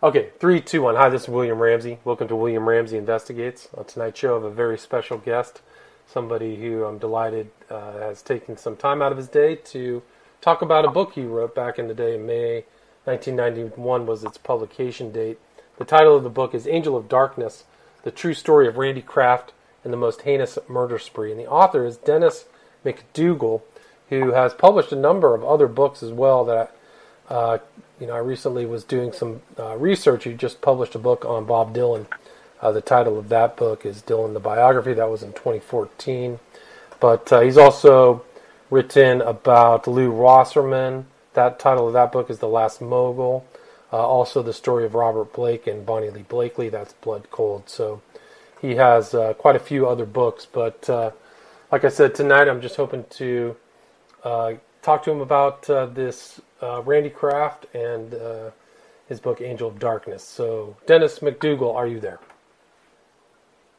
Okay, three, two, one. Hi, this is William Ramsey. Welcome to William Ramsey Investigates. On tonight's show, I have a very special guest, somebody who I'm delighted uh, has taken some time out of his day to talk about a book he wrote back in the day. May 1991 was its publication date. The title of the book is Angel of Darkness: The True Story of Randy Kraft and the Most Heinous Murder Spree. And the author is Dennis McDougal, who has published a number of other books as well that uh, you know, I recently was doing some uh, research. He just published a book on Bob Dylan. Uh, the title of that book is Dylan the Biography. That was in 2014. But uh, he's also written about Lew Wasserman. That title of that book is The Last Mogul. Uh, also, the story of Robert Blake and Bonnie Lee Blakely. That's Blood Cold. So he has quite a few other books. But like I said, tonight I'm just hoping to talk to him about this uh, Randy Kraft and uh, his book Angel of Darkness. So, Dennis McDougal, are you there?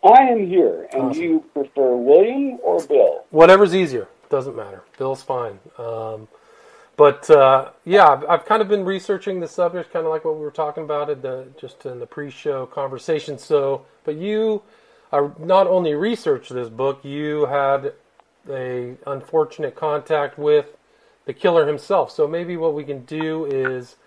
I am here. And awesome. do you prefer William or Bill? Whatever's easier. Doesn't matter. Bill's fine. Um, but uh, yeah, I've, I've, kind of been researching the subject, kind of like what we were talking about in the just in the pre-show conversation. So, but you uh, not only researched this book, you had a unfortunate contact with the killer himself. So maybe what we can do is,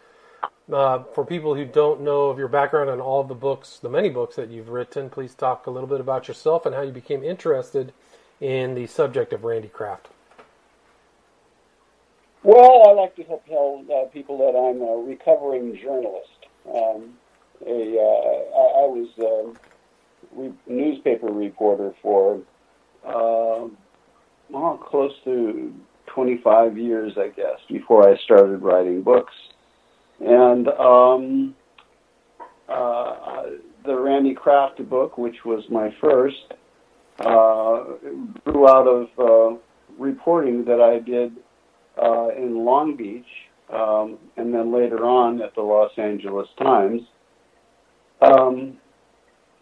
uh, for people who don't know of your background and all of the books, the many books that you've written, please talk a little bit about yourself and how you became interested in the subject of Randy Kraft. Well, I like to help tell uh, people that I'm a recovering journalist. Um, a, uh, I, I, was a re- newspaper reporter for uh, well, close to 25 years, I guess, before I started writing books. And um, uh, the Randy Kraft book, which was my first, uh, grew out of uh, reporting that I did uh, in Long Beach um, and then later on at the Los Angeles Times. Um,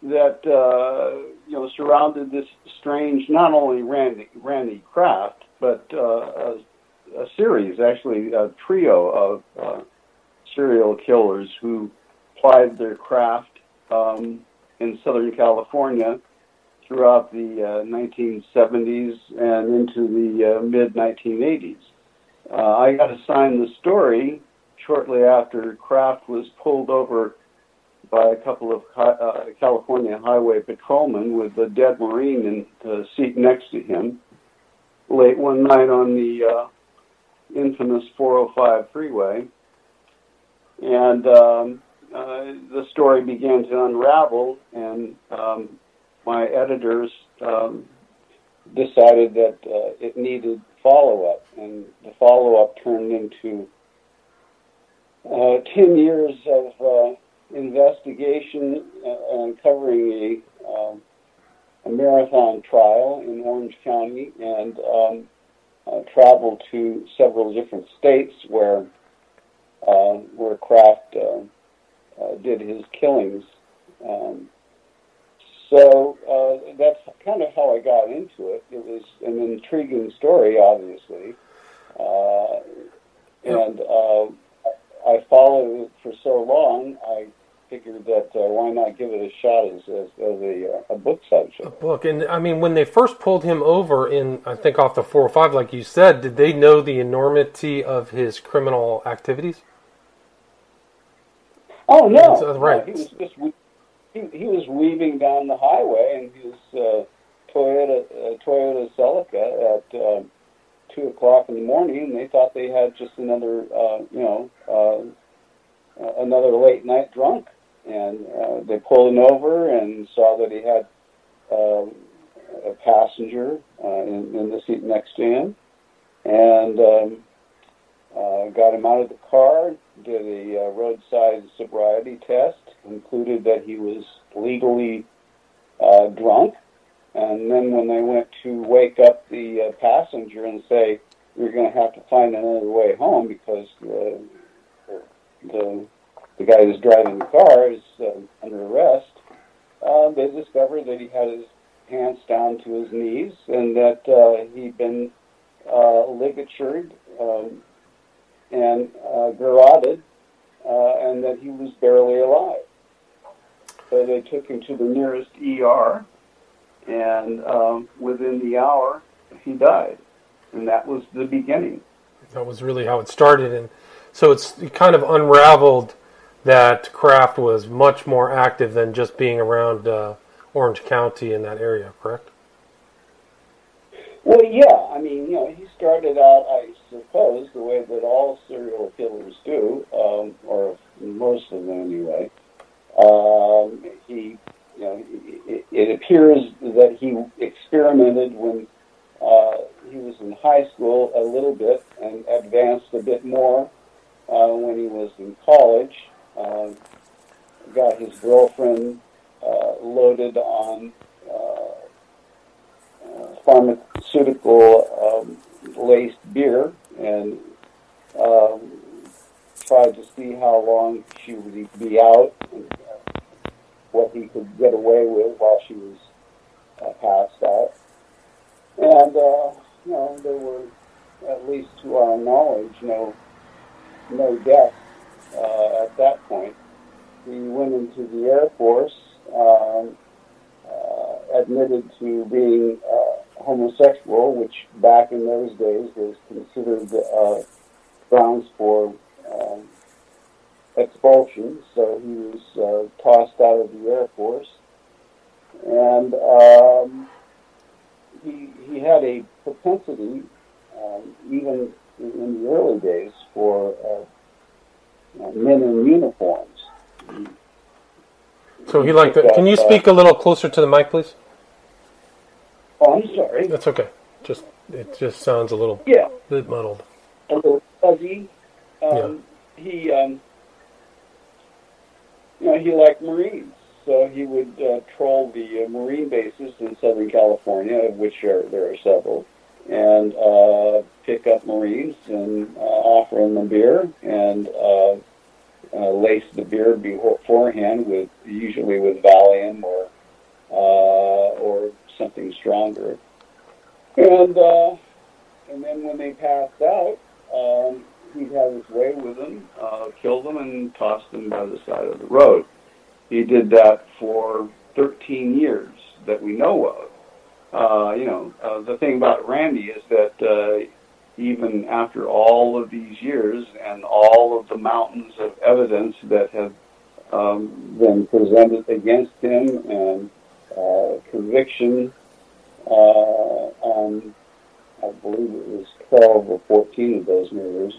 that uh, you know surrounded this strange, not only Randy Randy Kraft, but uh, a, a, series, actually a trio of uh, serial killers who plied their craft um, in Southern California throughout the uh, 1970s and into the uh, mid 1980s. Uh, I got assigned the story shortly after Kraft was pulled over by a couple of uh, California highway patrolmen with a dead Marine in the seat next to him late one night on the uh, infamous 405 freeway. And um, uh, the story began to unravel, and um, my editors um, decided that uh, it needed follow up, and the follow up turned into uh, 10 years of uh, investigation uh, uncovering a, um, a marathon trial in Orange County and um, uh, traveled to several different states where uh, where Kraft uh, uh, did his killings. Um, so uh, that's kind of how I got into it. It was an intriguing story, obviously, and I followed it for so long. I figured that uh, why not give it a shot as, as, as a, uh, a, book subject. A book, and I mean, when they first pulled him over in, I think off the 405, like you said, did they know the enormity of his criminal activities? Oh no, uh, right. No, he was just he, he was weaving down the highway in his uh, Toyota uh, Toyota Celica at uh, two o'clock in the morning, and they thought they had just another, you know, another late night drunk and uh, they pulled him over and saw that he had um, a passenger uh, in, in the seat next to him, and um, uh, got him out of the car, did a uh, roadside sobriety test, concluded that he was legally uh, drunk, and then when they went to wake up the uh, passenger and say, "You're going to have to find another way home because the the the guy who's driving the car is uh, under arrest, uh, they discovered that he had his pants down to his knees and that uh, he'd been uh, ligatured um, and uh, garroted uh, and that he was barely alive. So they took him to the nearest ER, and um, within the hour, he died. And that was the beginning. That was really how it started, and so it's kind of unraveled that Kraft was much more active than just being around uh, Orange County in that area, correct? Well, yeah. I mean, you know, he started out, I suppose, the way that all serial killers do, um, or most of them anyway. Um, he, you know, it, it appears that he experimented when uh, he was in high school a little bit and advanced a bit more uh, when he was in college. Uh, got his girlfriend uh, loaded on uh, uh, pharmaceutical um, laced beer and um, tried to see how long she would be out and uh, what he could get away with while she was uh, passed out. And, uh, you know, there were, at least to our knowledge, no, no deaths uh, at that point. He went into the Air Force, um, uh, admitted to being uh, homosexual, which back in those days was considered uh, grounds for um, expulsion. So he was uh, tossed out of the Air Force. And um, he, he had a propensity, um, even in the early days, for uh, men in uniforms. So he liked it. Can you speak a little closer to the mic, please? Oh, I'm sorry. That's okay. Just it just sounds a little Yeah, bit muddled. a little fuzzy. Um, He, um, you know, he liked Marines, so he would uh, troll the uh, Marine bases in Southern California, of which are, there are several, and uh, pick up Marines and uh, offer them a beer and uh, uh, lace the beer beforehand with usually with Valium or uh, or something stronger, and uh, and then when they passed out. Um, he'd have his way with them, uh, kill them, and toss them by the side of the road. He did that for 13 years that we know of. Uh, you know, uh, the thing about Randy is that uh, even after all of these years and all of the mountains of evidence that have um, been presented against him and uh, conviction uh, I believe it was 12 or 14 of those murders,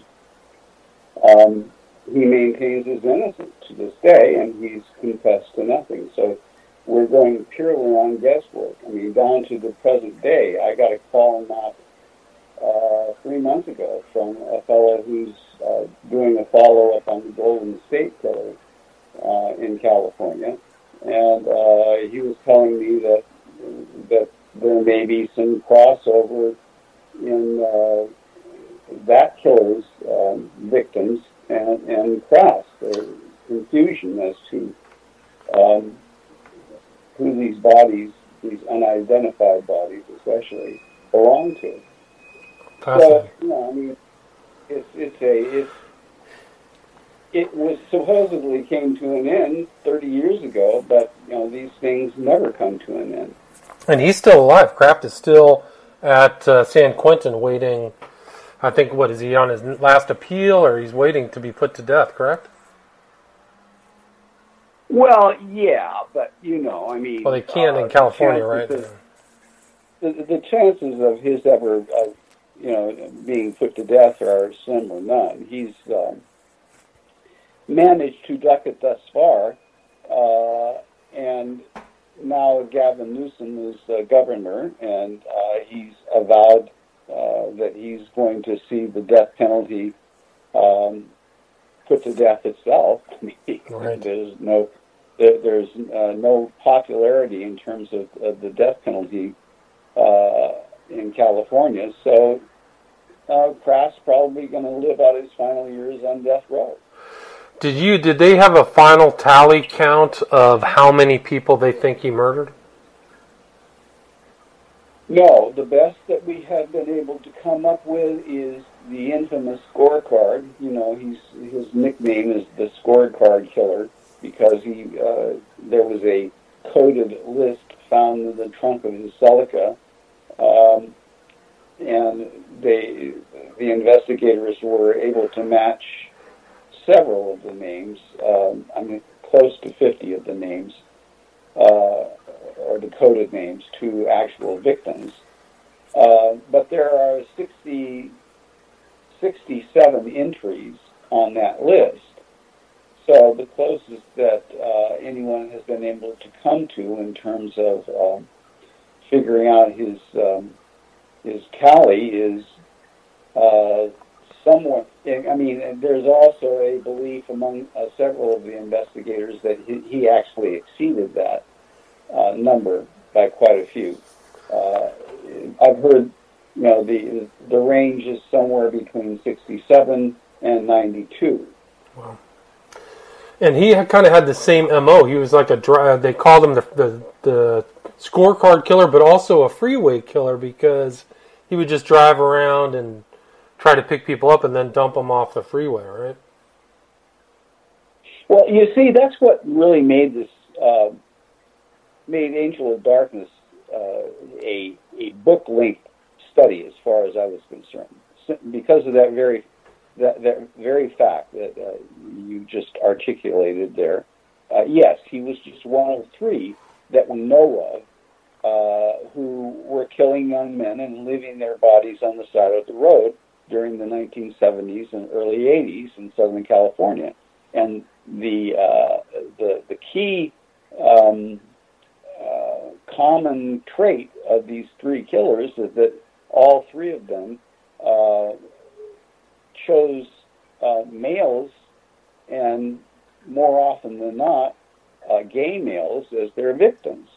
um, he maintains his innocence to this day, and he's confessed to nothing. So we're going purely on guesswork. I mean, down to the present day, I got a call not uh, three months ago from a fellow who's uh, doing a follow up on the Golden State Killer uh, in California, and uh, he was telling me that that there may be some crossover in uh, that killer's um, victims and, and. There's confusion as to um, who these bodies, these unidentified bodies especially, belong to. So, you know, I mean, it's, it's a, it's, it was supposedly came to an end 30 years ago, but, you know, these things never come to an end. And he's still alive. Kraft is still at uh, San Quentin waiting. I think, what is he on his last appeal or he's waiting to be put to death, correct? Well, yeah, but, you know, I mean... Well, they can uh, in California, right? of- the, the chances of his ever, uh, you know, being put to death are slim or none. He's um, managed to duck it thus far, uh, and now Gavin Newsom is uh, governor, and uh, he's avowed uh, that he's going to see the death penalty um, put to death itself. I mean, Right. there's no there, there's uh, no popularity in terms of, of the death penalty uh, in California. So uh, Kraft's probably going to live out his final years on death row. Did you? Did they have a final tally count of how many people they think he murdered? No, the best that we have been able to come up with is the infamous scorecard. You know, he's his nickname is the scorecard killer because he uh, there was a coded list found in the trunk of his Celica, um, and they the investigators were able to match several of the names. Um, I mean, close to fifty of the names. Uh, or the coded names to actual victims. Uh, but there are 60, 67 entries on that list. So the closest that uh, anyone has been able to come to in terms of um, figuring out his um, his tally is uh, somewhat. I mean, there's also a belief among uh, several of the investigators that he, he actually exceeded that uh, number by quite a few. Uh, I've heard, you know, the the range is somewhere between 67 and 92. Wow. And he kind of had the same mo. He was like a dry, they called him the, the the scorecard killer, but also a freeway killer because he would just drive around and try to pick people up and then dump them off the freeway, right? Well, you see, that's what really made this uh, made Angel of Darkness uh, a a book length study as far as I was concerned, because of that very that, that very fact that uh, you just articulated there. Uh, yes, he was just one of three that we know of uh, who were killing young men and leaving their bodies on the side of the road during the 1970s and early 80s in Southern California. And the uh, the the key um, uh, common trait of these three killers is that all three of them uh, chose uh, males and more often than not uh, gay males as their victims.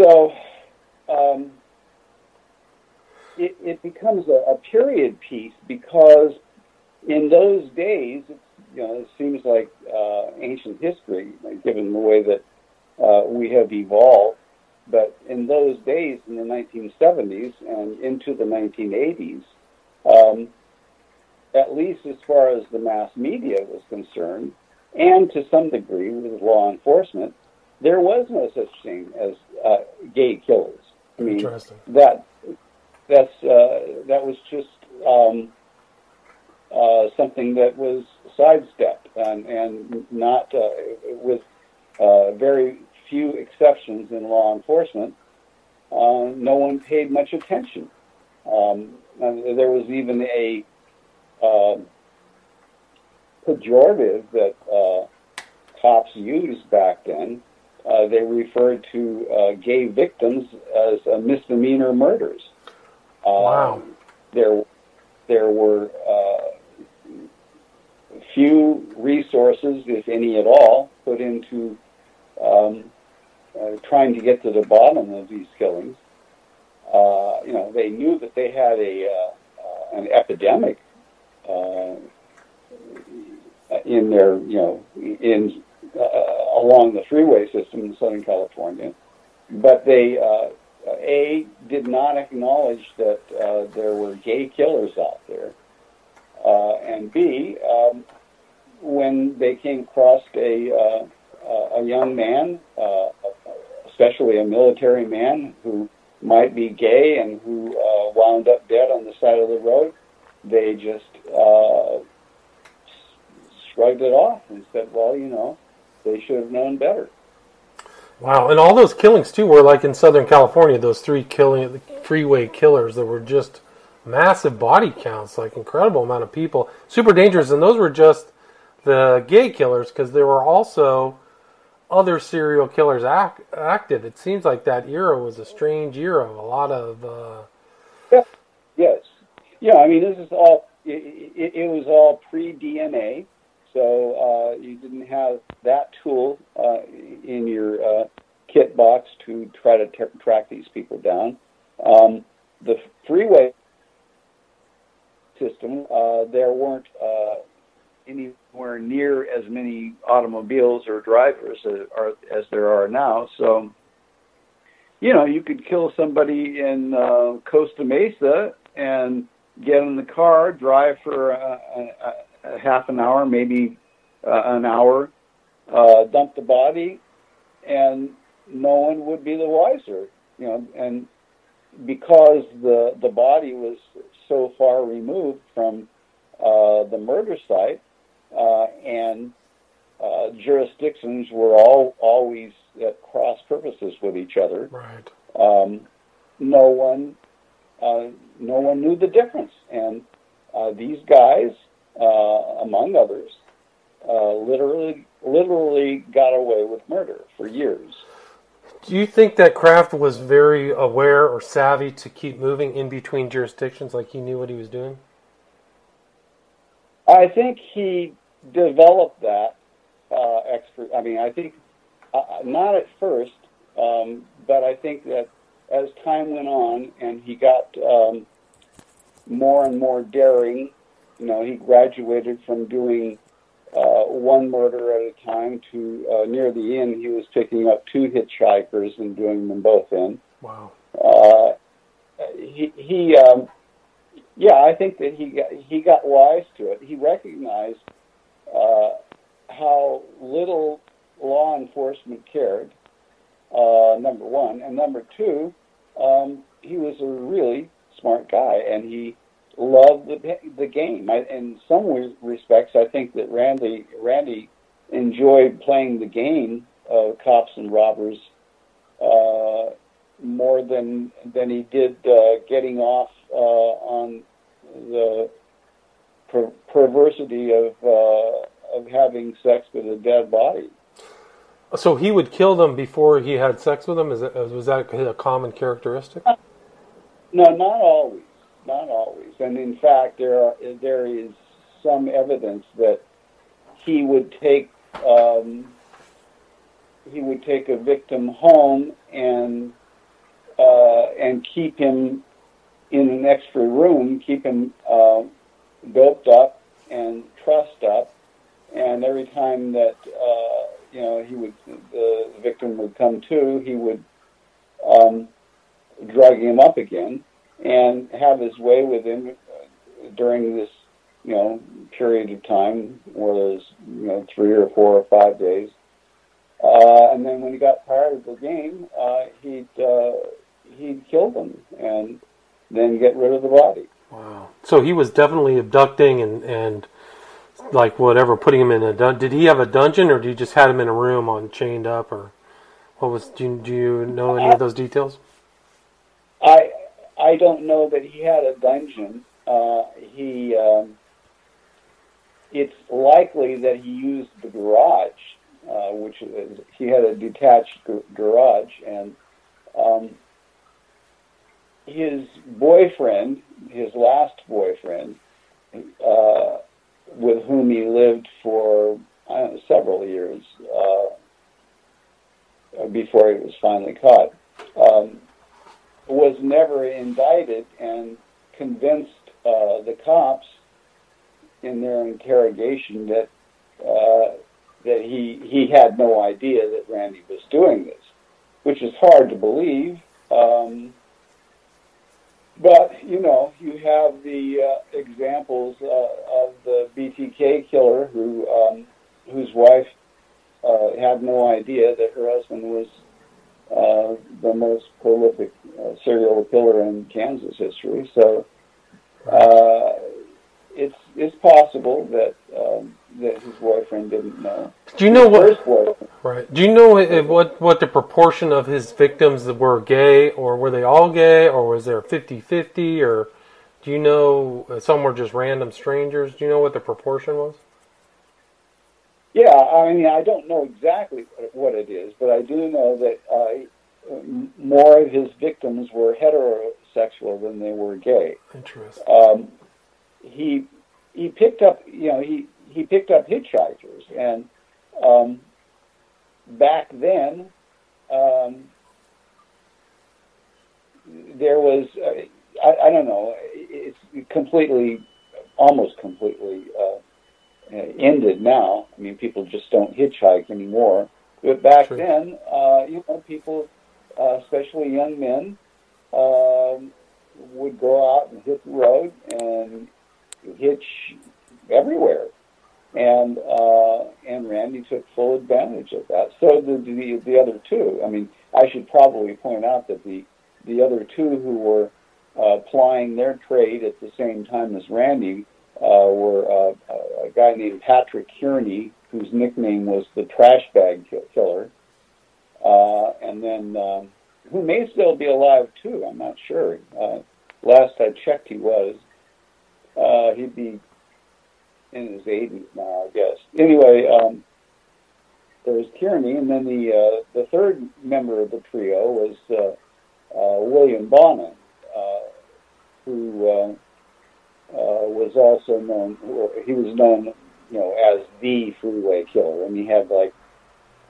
So um, it, it, becomes a, a, period piece because in those days, you know, it seems like uh, ancient history, given the way that uh, we have evolved. But in those days, in the 1970s and into the 1980s, um, at least as far as the mass media was concerned, and to some degree with law enforcement, there was no such thing as uh, gay killers. I mean, that that's uh, that was just um, uh, something that was sidestepped and and not uh, with uh, very few exceptions in law enforcement, uh, no one paid much attention. Um, there was even a uh, pejorative that uh, cops used back then. Uh, they referred to uh, gay victims as misdemeanor murders. wow. There, there were few resources, if any at all, put into um, uh, trying to get to the bottom of these killings. Uh, you know, they knew that they had a uh, an epidemic uh, in their, you know, in uh, along the freeway system in Southern California, but they a did not acknowledge that there were gay killers out there, and b um, when they came across a a young man, uh, especially a military man who might be gay and who uh, wound up dead on the side of the road, they just uh, shrugged it off and said, well, you know, they should have known better. Wow, and all those killings too were like in Southern California. Those three killing freeway killers that were just massive body counts, like incredible amount of people, super dangerous. And those were just the gay killers because there were also other serial killers act, active. It seems like that era was a strange era. A lot of. Uh... Yeah. I mean, this is all. It, it, it was all pre DNA, so uh, you didn't have that tool uh, in your uh, kit box to try to t- track these people down. Um, the freeway system, uh, there weren't uh, anywhere near as many automobiles or drivers as, are, as there are now. So, you know, you could kill somebody in uh, Costa Mesa and get in the car, drive for a, a, a half an hour, maybe uh, an hour, uh, dump the body, and no one would be the wiser. You know, and because the the body was so far removed from uh, the murder site, uh, and uh, jurisdictions were all always at cross purposes with each other. Right. Um, no one, uh, no one knew the difference, and uh, these guys, uh, among others, uh, literally, literally got away with murder for years. Do you think that Kraft was very aware or savvy to keep moving in between jurisdictions, like he knew what he was doing? I think he developed that uh, expert. I mean, I think uh, not at first, um, but I think that as time went on and he got um, more and more daring, you know, he graduated from doing uh, one murder at a time to uh, near the end he was picking up two hitchhikers and doing them both in. Wow. Uh, he he um, yeah, I think that he got, he got wise to it. He recognized uh, how little law enforcement cared. Uh, number one, and number two, um, he was a really smart guy, and he loved the the game. I, in some respects, I think that Randy Randy enjoyed playing the game of cops and robbers uh, more than than he did uh, getting off uh, on the per- perversity of uh, of having sex with a dead body. So he would kill them before he had sex with them. Is that, was that a common characteristic? No, not always. Not always. And in fact, there are, there is some evidence that he would take um, he would take a victim home and uh, and keep him in an extra room, keep him uh, doped up and trussed up, and every time that uh, you know he would the victim would come to, he would um, drug him up again and have his way with him uh, during this you know period of time, whether it's you know three or four or five days. Uh, and then when he got tired of the game, uh, he'd uh, he'd kill them and then get rid of the body. Wow. So he was definitely abducting and and like whatever, putting him in a dun- did he have a dungeon or did he just had him in a room on chained up or what was do you, do you know any of those details? I I don't know that he had a dungeon. Uh, he um, it's likely that he used the garage, uh, which is, he had a detached garage, and um, his boyfriend, his last boyfriend, uh, with whom he lived for know, several years uh, before he was finally caught, um, was never indicted and convinced uh, the cops in their interrogation that uh, that he he had no idea that Randy was doing this, which is hard to believe. Um, you know, you have the uh, examples uh, of the BTK killer who um, whose wife uh, had no idea that her husband was uh, the most prolific uh, serial killer in Kansas history. So uh, it's it's possible that um, that his boyfriend didn't know. Do you know his what? Right. Do you know if, what what the proportion of his victims were gay, or were they all gay, or was there 50-50, or do you know uh, some were just random strangers? Do you know what the proportion was? Yeah, I mean, I don't know exactly what it is, but I do know that uh, more of his victims were heterosexual than they were gay. Interesting. Um, he he picked up, you know, he he picked up hitchhikers, and um, back then um, there was uh, I, I don't know, it's completely, almost completely. Uh, ended now. I mean, people just don't hitchhike anymore. But back True. then, uh, you know, people, uh, especially young men, um, would go out and hit the road and hitch everywhere. And uh, and Randy took full advantage of that. So did the the other two. I mean, I should probably point out that the the other two who were uh, plying their trade at the same time as Randy uh, were uh, a guy named Patrick Kearney, whose nickname was the Trash Bag Killer, uh, and then um, who may still be alive too. I'm not sure. Uh, last I checked, he was. Uh, he'd be in his 80s now, I guess. Anyway, um, there was Kearney, and then the uh, the third member of the trio was uh, uh, William Bonin, uh, who uh, uh, was also known. He was known, you know, as the freeway killer, and he had like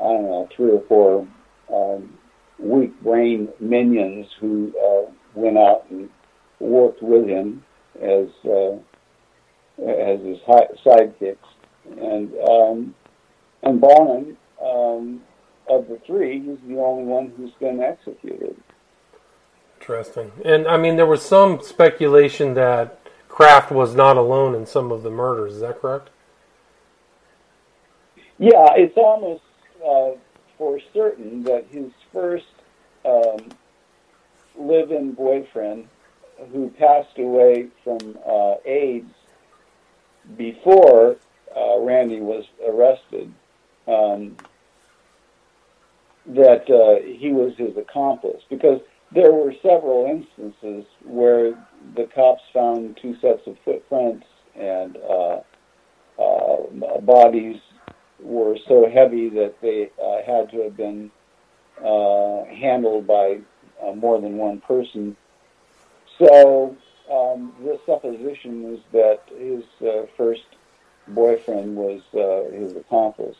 I don't know three or four um, weak brain minions who uh, went out and worked with him as uh, as his hi- sidekicks, and um, and Bonin, um, of the three, he's the only one who's been executed. Interesting. And I mean, there was some speculation that Kraft was not alone in some of the murders. Is that correct? Yeah, it's almost uh, for certain that his first um, live-in boyfriend, who passed away from uh, AIDS before uh, Randy was arrested, um, that uh, he was his accomplice because there were several instances where the cops found two sets of footprints and uh, uh, bodies were so heavy that they uh, had to have been uh, handled by more than one person. So um, the supposition was that his uh, first boyfriend was uh, his accomplice.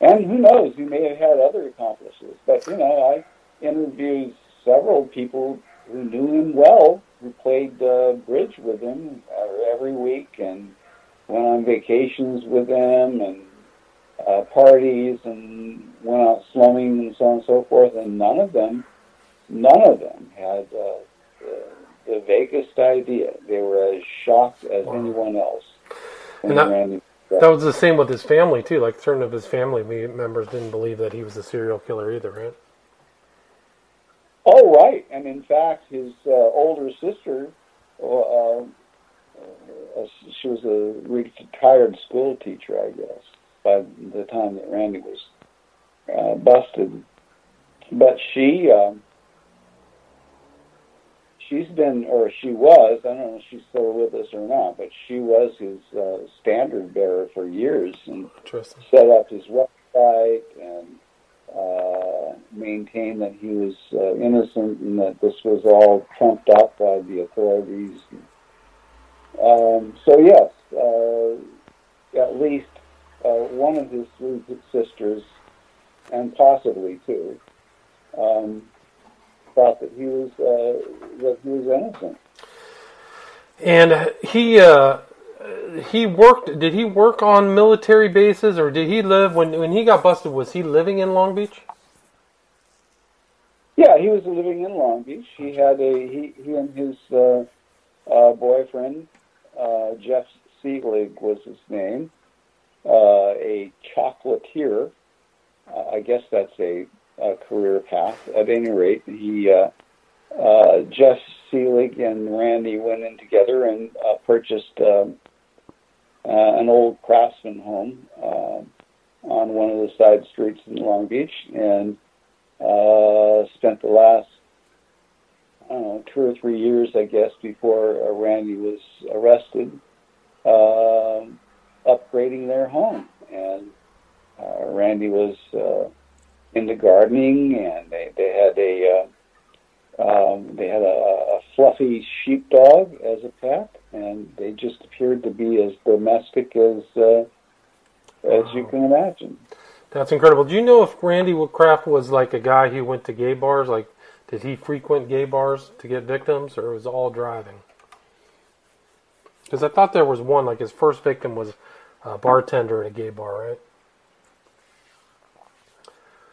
And who knows, he may have had other accomplices. But, you know, I interviewed several people who knew him well, who played uh, bridge with him uh, every week and went on vacations with him and uh, parties and went out slumming and so on and so forth. And none of them, none of them had uh, the, vaguest idea. They were as shocked as Wow. anyone else. And that- That was the same with his family too. Like certain of his family members didn't believe that he was a serial killer either, right? Oh, right. And in fact, his uh, older sister, uh, uh, she was a retired school teacher, I guess, by the time that Randy was uh, busted. But she, um, she's been, or she was, I don't know if she's still with us or not, but she was his uh, standard bearer for years and set up his website and uh, maintain that he was uh, innocent and that this was all trumped up by the authorities. Um, so yes, uh, at least uh, one of his three sisters, and possibly two, um, thought that he was uh, that he was innocent. And he uh, he worked. Did he work on military bases, or did he live when when he got busted? Was he living in Long Beach? Yeah, he was living in Long Beach. He had a he he and his uh, uh, boyfriend uh, Jeff Seelig was his name, uh, a chocolatier. Uh, I guess that's a, a career path. At any rate, he uh, uh, Jeff Seelig and Randy went in together and uh, purchased um, uh, an old craftsman home uh, on one of the side streets in Long Beach, and uh, spent the last I don't know two or three years, I guess, before uh, Randy was arrested, um upgrading their home. And uh, Randy was uh, into gardening, and they they had a uh, um, they had a, a fluffy sheepdog as a pet, and they just appeared to be as domestic as uh, as you can imagine. That's incredible. Do you know if Randy Kraft was like a guy who went to gay bars? Like, did he frequent gay bars to get victims, or was all driving? Because I thought there was one. Like his first victim was a bartender at a gay bar, right?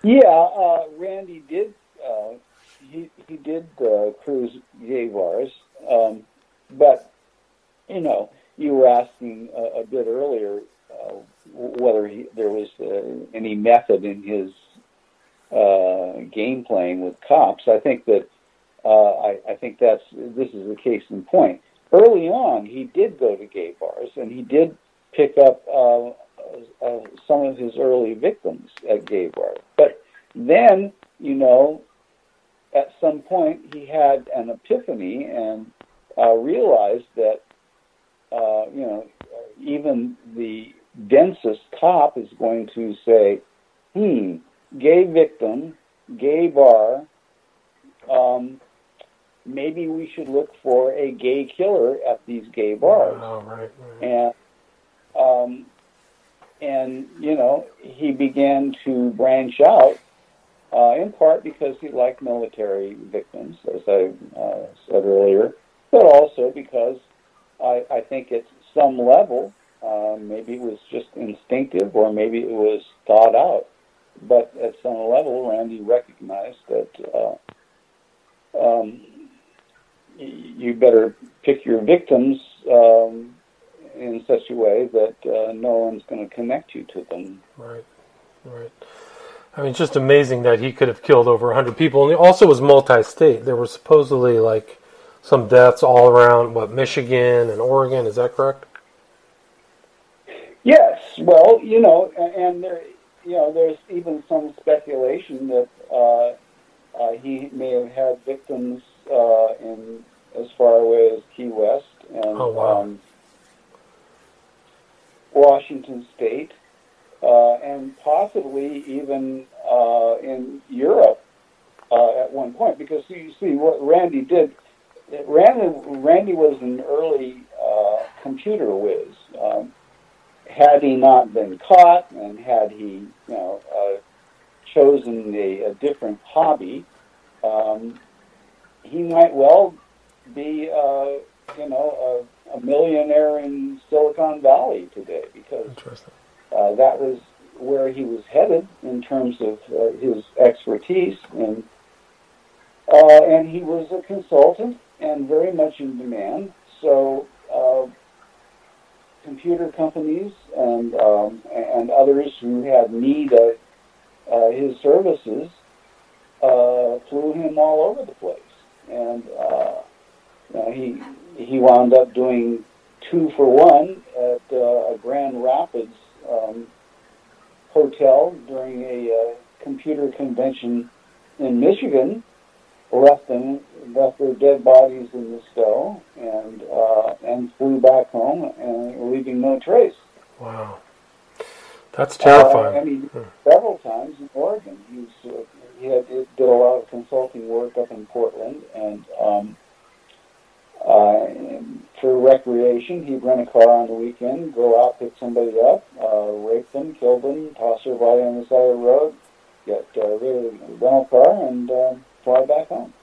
Yeah, uh, Randy did uh, he he did uh, cruise gay bars, um, but you know, you were asking a, a bit earlier uh, whether he, there was uh, any method in his uh, game playing with cops. I think that uh, I, I think that's this is the case in point. Early on, he did go to gay bars, and he did pick up uh, uh, some of his early victims at gay bars. But then, you know, at some point, he had an epiphany and uh, realized that, uh, you know, even the densest cop is going to say, hmm, gay victim, gay bar, um, maybe we should look for a gay killer at these gay bars. Oh, right, right. And um, and you know he began to branch out uh, in part because he liked military victims, as I uh, said earlier, but also because I, I think at some level, uh, maybe it was just instinctive or maybe it was thought out, but at some level, Randy recognized that uh, um, you better pick your victims um, in such a way that uh, no one's going to connect you to them. Right, right. I mean, it's just amazing that he could have killed over 100 people. And he also was multi state. There were supposedly like some deaths all around, what, Michigan and Oregon. Is that correct? Yes. Well, you know, and there, you know, there's even some speculation that uh, uh, he may have had victims uh, in as far away as Key West and Oh, wow. um, Washington State, uh, and possibly even uh, in Europe uh, at one point. Because you see what Randy did. Randy, Randy was an early uh, computer whiz. Um, had he not been caught, and had he, you know, uh, chosen a, a different hobby, um, he might well be, uh, you know, a, a millionaire in Silicon Valley today because uh, that was where he was headed in terms of uh, his expertise, and uh, and he was a consultant and very much in demand. So uh, computer companies and um, and others who had need of uh, his services uh, flew him all over the place, and uh, you know, he he wound up doing two for one at uh, a Grand Rapids um, hotel during a uh, computer convention in Michigan. Left them, left their dead bodies in the snow, and uh, and flew back home, and leaving no trace. Wow. That's Uh, terrifying. and he several times in Oregon. He's uh, he had did a lot of consulting work up in Portland, and um, uh, for recreation, he'd rent a car on the weekend, go out, pick somebody up, uh, rape them, kill them, toss their body on the side of the road, get uh, rid of the rental car, and uh, fly back home.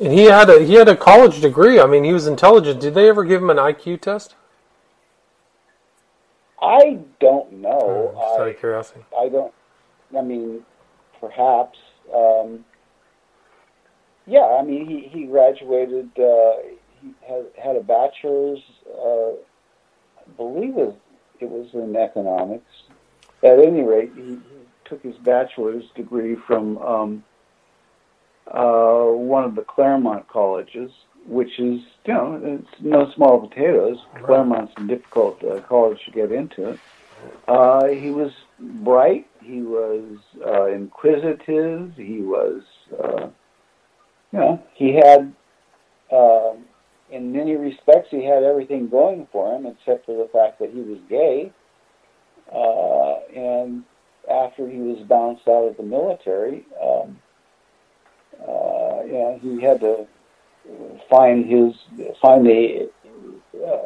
And he had a he had a college degree. I mean, he was intelligent. Did they ever give him an IQ test? I don't know. Just out of curiosity. I don't. I mean, perhaps. Um, yeah, I mean, he he graduated. Uh, he had had a bachelor's. Uh, I believe it, it was in economics. At any rate, he, he took his bachelor's degree from um, uh, one of the Claremont colleges, which is you know it's no small potatoes. Claremont's a difficult uh, college to get into. Uh, he was bright. He was uh, inquisitive. He was, uh, you know, he had, uh, in many respects, he had everything going for him except for the fact that he was gay. Uh, and after he was bounced out of the military, um, uh, you know, he had to find his find a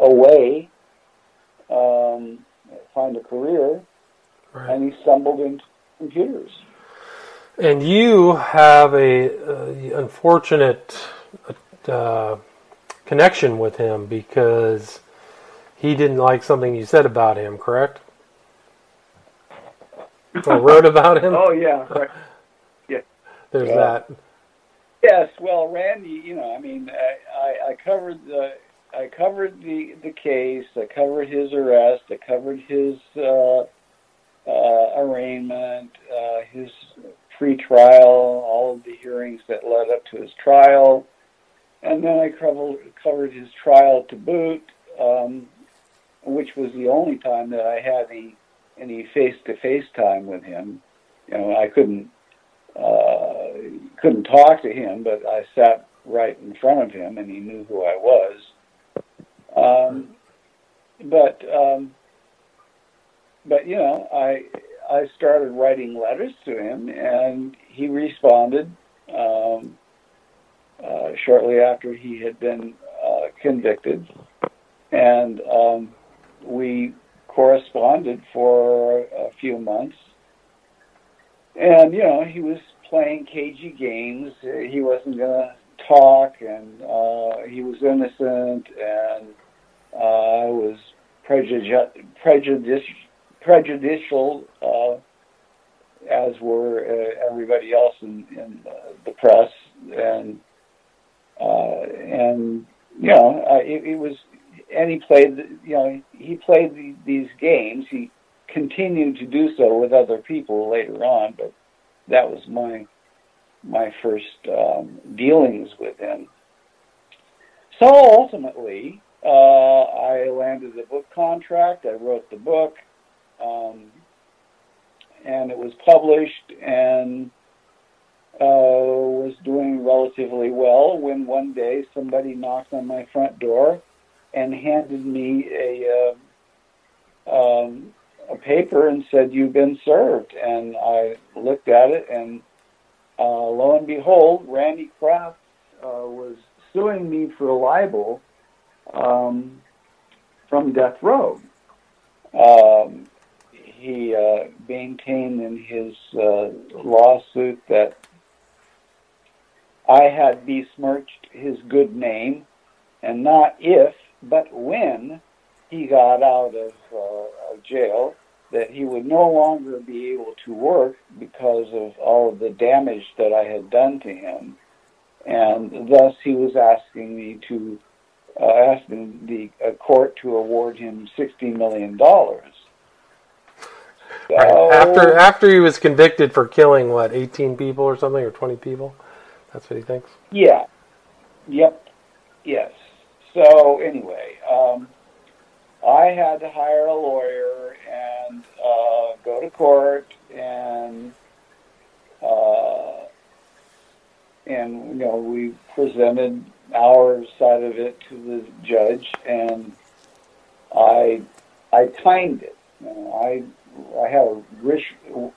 a way, um, find a career, Right. and he stumbled into computers. And you have a uh, unfortunate uh, connection with him because he didn't like something you said about him, correct? Or wrote about him. Oh yeah, right. There's yeah. that. Yes, well, Randy, you know, I mean, I, I covered the I covered the the case. I covered his arrest. I covered his uh, uh, arraignment, uh, his pre-trial, all of the hearings that led up to his trial, and then I covered covered his trial to boot, um, which was the only time that I had any any face-to-face time with him. You know, I couldn't uh, couldn't talk to him, but I sat right in front of him, and he knew who I was. Um, but um, but you know, I I started writing letters to him, and he responded um, uh, shortly after he had been uh, convicted, and um, we corresponded for a few months. And you know, he was playing cagey games. He wasn't going to talk, and uh, he was innocent, and uh, was prejudi- prejudici- prejudicial, uh, as were uh, everybody else in, in uh, the press, and uh, and you know, uh, it, it was, and he played, you know, he played the, these games. He continued to do so with other people later on, but that was my my first um, dealings with him. So ultimately, uh, I landed the book contract. I wrote the book, um, and it was published and uh, was doing relatively well. When one day somebody knocked on my front door and handed me a uh, um, a paper and said, "You've been served." And I looked at it, and uh, lo and behold, Randy Kraft uh, was suing me for libel um, from death row. Um, he uh, maintained in his uh, lawsuit that I had besmirched his good name, and not if, but when he got out of, uh, of jail, that he would no longer be able to work because of all of the damage that I had done to him. And thus he was asking me to uh, the uh, court to award him sixty million dollars. So. After after he was convicted for killing what eighteen people or something or twenty people, that's what he thinks. Yeah. Yep. Yes. So anyway, um, I had to hire a lawyer and uh, go to court and uh, and you know we presented our side of it to the judge, and I I timed it. You know, I I had a wrist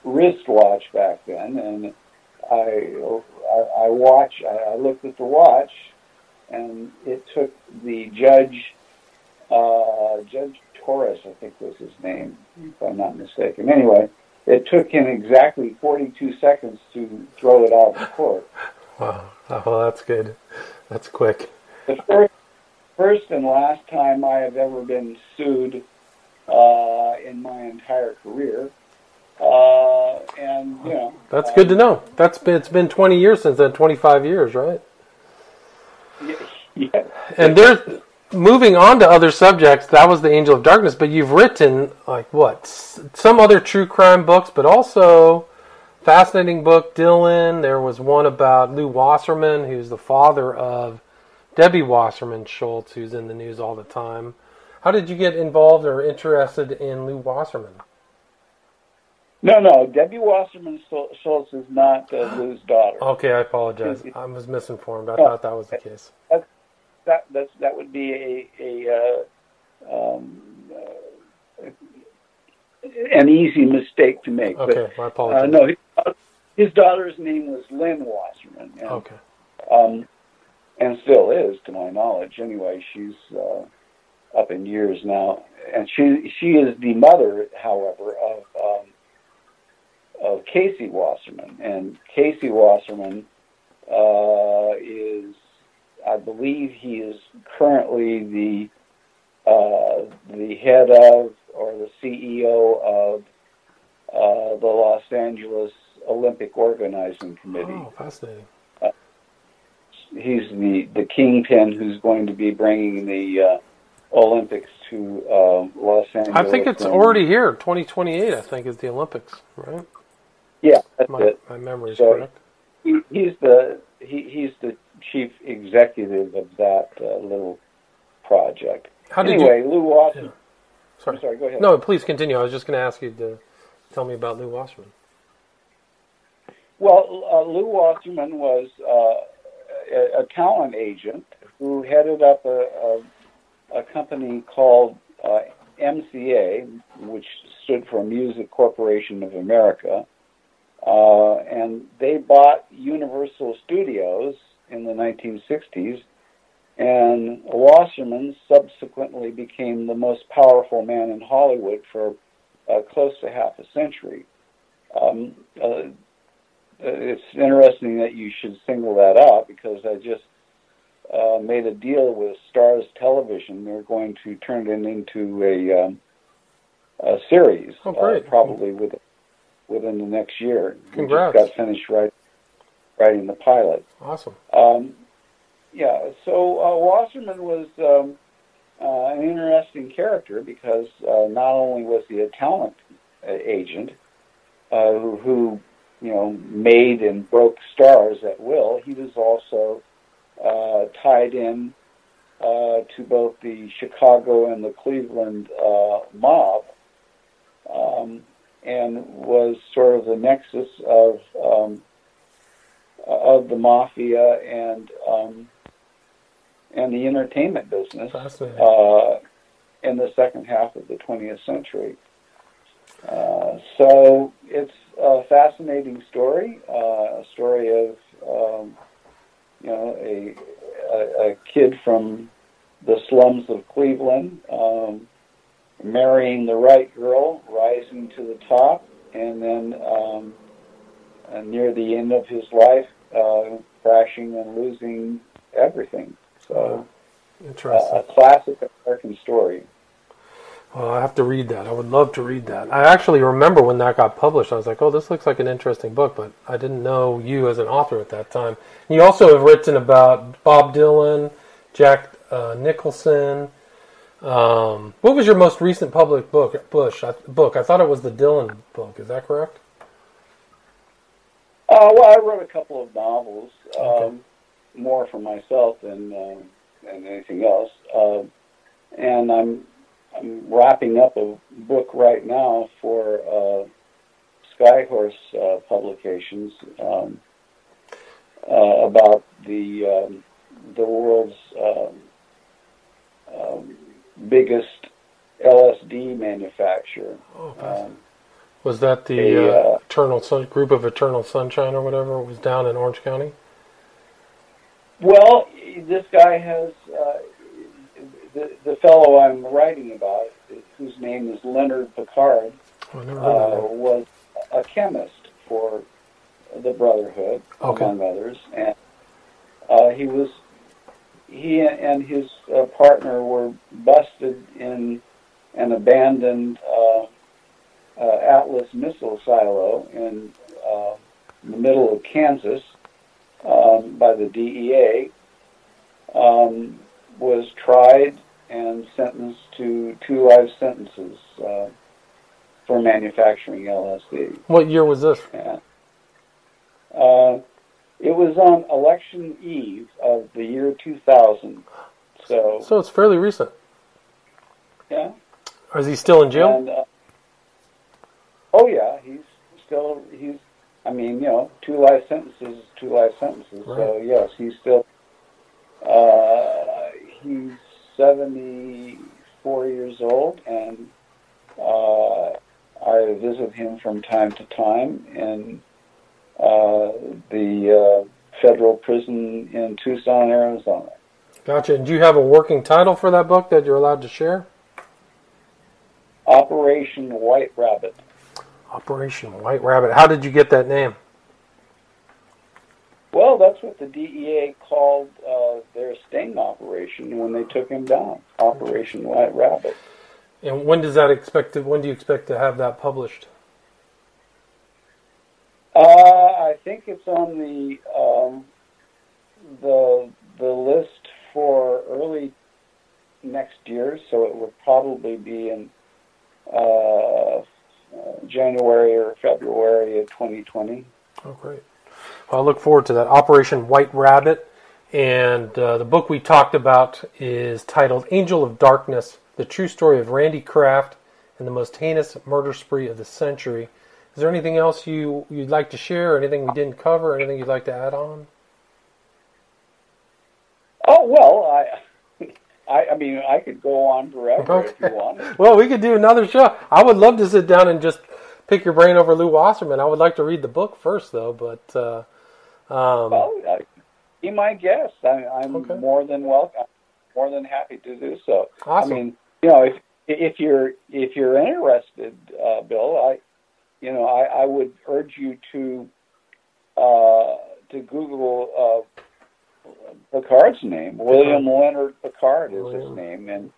wristwatch back then, and I I, I watch. I, I looked at the watch, and it took the judge, uh, Judge Torres, I think was his name, if I'm not mistaken. Anyway, it took him exactly 42 seconds to throw it out of court. Wow. Oh, well, that's good. That's quick. The first, first and last time I have ever been sued uh, in my entire career. Uh, and you know, that's good to know. That's been it's been 20 years since then. 25 years, right? Yeah. yeah. And there's moving on to other subjects. That was the Angel of Darkness, but you've written like what some other true crime books, but also fascinating book, Dylan. There was one about Lew Wasserman, who's the father of Debbie Wasserman Schultz, who's in the news all the time. How did you get involved or interested in Lew Wasserman? No, no. Debbie Wasserman Schultz is not uh, Lew's daughter. Okay, I apologize. I was misinformed. I no, thought that was the case. That that that's, that would be a a uh, um, uh, an easy mistake to make. Okay, but, my apologies. Uh, no, his, his, daughter's name was Lynn Wasserman. And, okay. Um, and still is, to my knowledge. Anyway, she's uh, up in years now, and she she is the mother, however, of um, of Casey Wasserman, and Casey Wasserman uh, is, I believe, he is currently the uh, the head of or the CEO of uh, the Los Angeles Olympic Organizing Committee. Oh, fascinating. he's the the kingpin who's going to be bringing the uh, Olympics to uh, Los Angeles. I think it's already here. 2028, I think, is the Olympics, right? yeah. That's My, it. my memory is So- correct. He, he's the he, he's the chief executive of that uh, little project. How did anyway, Lew Wasserman. you? I'm Sorry. sorry. Go ahead. No, please continue. I was just going to ask you to tell me about Lew Wasserman. Well, uh, Lew Wasserman was uh, a, a talent agent who headed up a, a, a company called uh, MCA, which stood for Music Corporation of America. Uh, and they bought Universal Studios in the 1960s, and Wasserman subsequently became the most powerful man in Hollywood for uh, close to half a century. Um, uh, it's interesting that you should single that out because I just uh, made a deal with Starz Television. They're going to turn it into a, um, a series, Oh. Uh, probably within within the next year. Congrats. We just got finished write, writing the pilot. Awesome. Um, yeah, so uh, Wasserman was um, uh, an interesting character because uh, not only was he a talent uh, agent uh, who, who, you know, made and broke stars at will, he was also tied in uh, to both the Chicago and the Cleveland uh, mob. Um, and was sort of the nexus of um, of the mafia and um, and the entertainment business uh, in the second half of the 20th century. Uh, so it's a fascinating story, uh, a story of um, you know a, a a kid from the slums of Cleveland. Um, marrying the right girl, rising to the top, and then um, uh, near the end of his life, uh, crashing and losing everything. So, uh, Interesting. a classic American story. Well, I have to read that. I would love to read that. I actually remember when that got published. I was like, "Oh, this looks like an interesting book," but I didn't know you as an author at that time. You also have written about Bob Dylan, Jack uh, Nicholson. Um, what was your most recent public book? Bush I, book. I thought it was the Dylan book. Is that correct? Uh, well, I wrote a couple of novels, um, Okay. more for myself than uh, than anything else. Uh, and I'm I'm wrapping up a book right now for uh, Skyhorse uh, Publications um, uh, about the um, the world's um, um, biggest LSD manufacturer. Oh, Um, was that the a, uh, uh, Eternal Sun, group of Eternal Sunshine or whatever? Was down in Orange County. Well, this guy has uh, the the fellow I'm writing about, whose name is Leonard Pickard, Oh, I never heard of uh, was a chemist for the Brotherhood, Okay. among others, and uh, he was he and his uh, partner were busted in an abandoned uh, uh, Atlas missile silo in uh, the middle of Kansas um, by the DEA. Um, was tried and sentenced to two life sentences uh, for manufacturing LSD. What year was this? And, uh, it was on election eve of the year 2000. So, So it's fairly recent. yeah. Or is he still in jail? And, uh, oh, yeah, he's still, he's, I mean, you know, two life sentences, two life sentences. So, yes, he's still, uh, he's 74 years old, and uh, I visit him from time to time in uh, the uh, federal prison in Tucson, Arizona. Gotcha. And do you have a working title for that book that you're allowed to share? Operation White Rabbit. Operation White Rabbit. How did you get that name? That's what the DEA called uh, their sting operation when they took him down. Operation White Rabbit. And when does that expect to, when do you expect to have that published? Uh, I think it's on the um, the the list for early next year, so it would probably be in uh, January or February of 2020. Oh, great. Well, I look forward to that. Operation White Rabbit. And uh, the book we talked about is titled Angel of Darkness The True Story of Randy Kraft and the Most Heinous Murder Spree of the Century. Is there anything else you, you'd like to share, anything we didn't cover, anything you'd like to add on? Oh, well, I. I, I mean, I could go on forever okay. if you want. well, we could do another show. I would love to sit down and just pick your brain over Lew Wasserman. I would like to read the book first, though. But uh, um, well, uh, be my guest. I, I'm okay. more than welcome. More than happy to do so. Awesome. I mean, you know, if if you're if you're interested, uh, Bill, I, you know, I, I would urge you to uh, to Google uh, Pickard's name. William Leonard Pickard is William. his name, and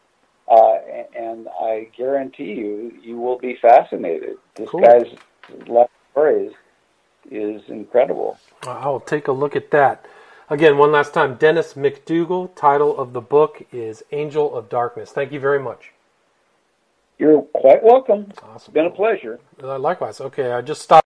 uh, and I guarantee you, you will be fascinated. This cool. guy's life story is, is incredible. I'll take a look at that. Again, one last time, Dennis McDougal. Title of the book is Angel of Darkness. Thank you very much. You're quite welcome. Awesome. It's been a pleasure. Uh, likewise. Okay, I just stopped.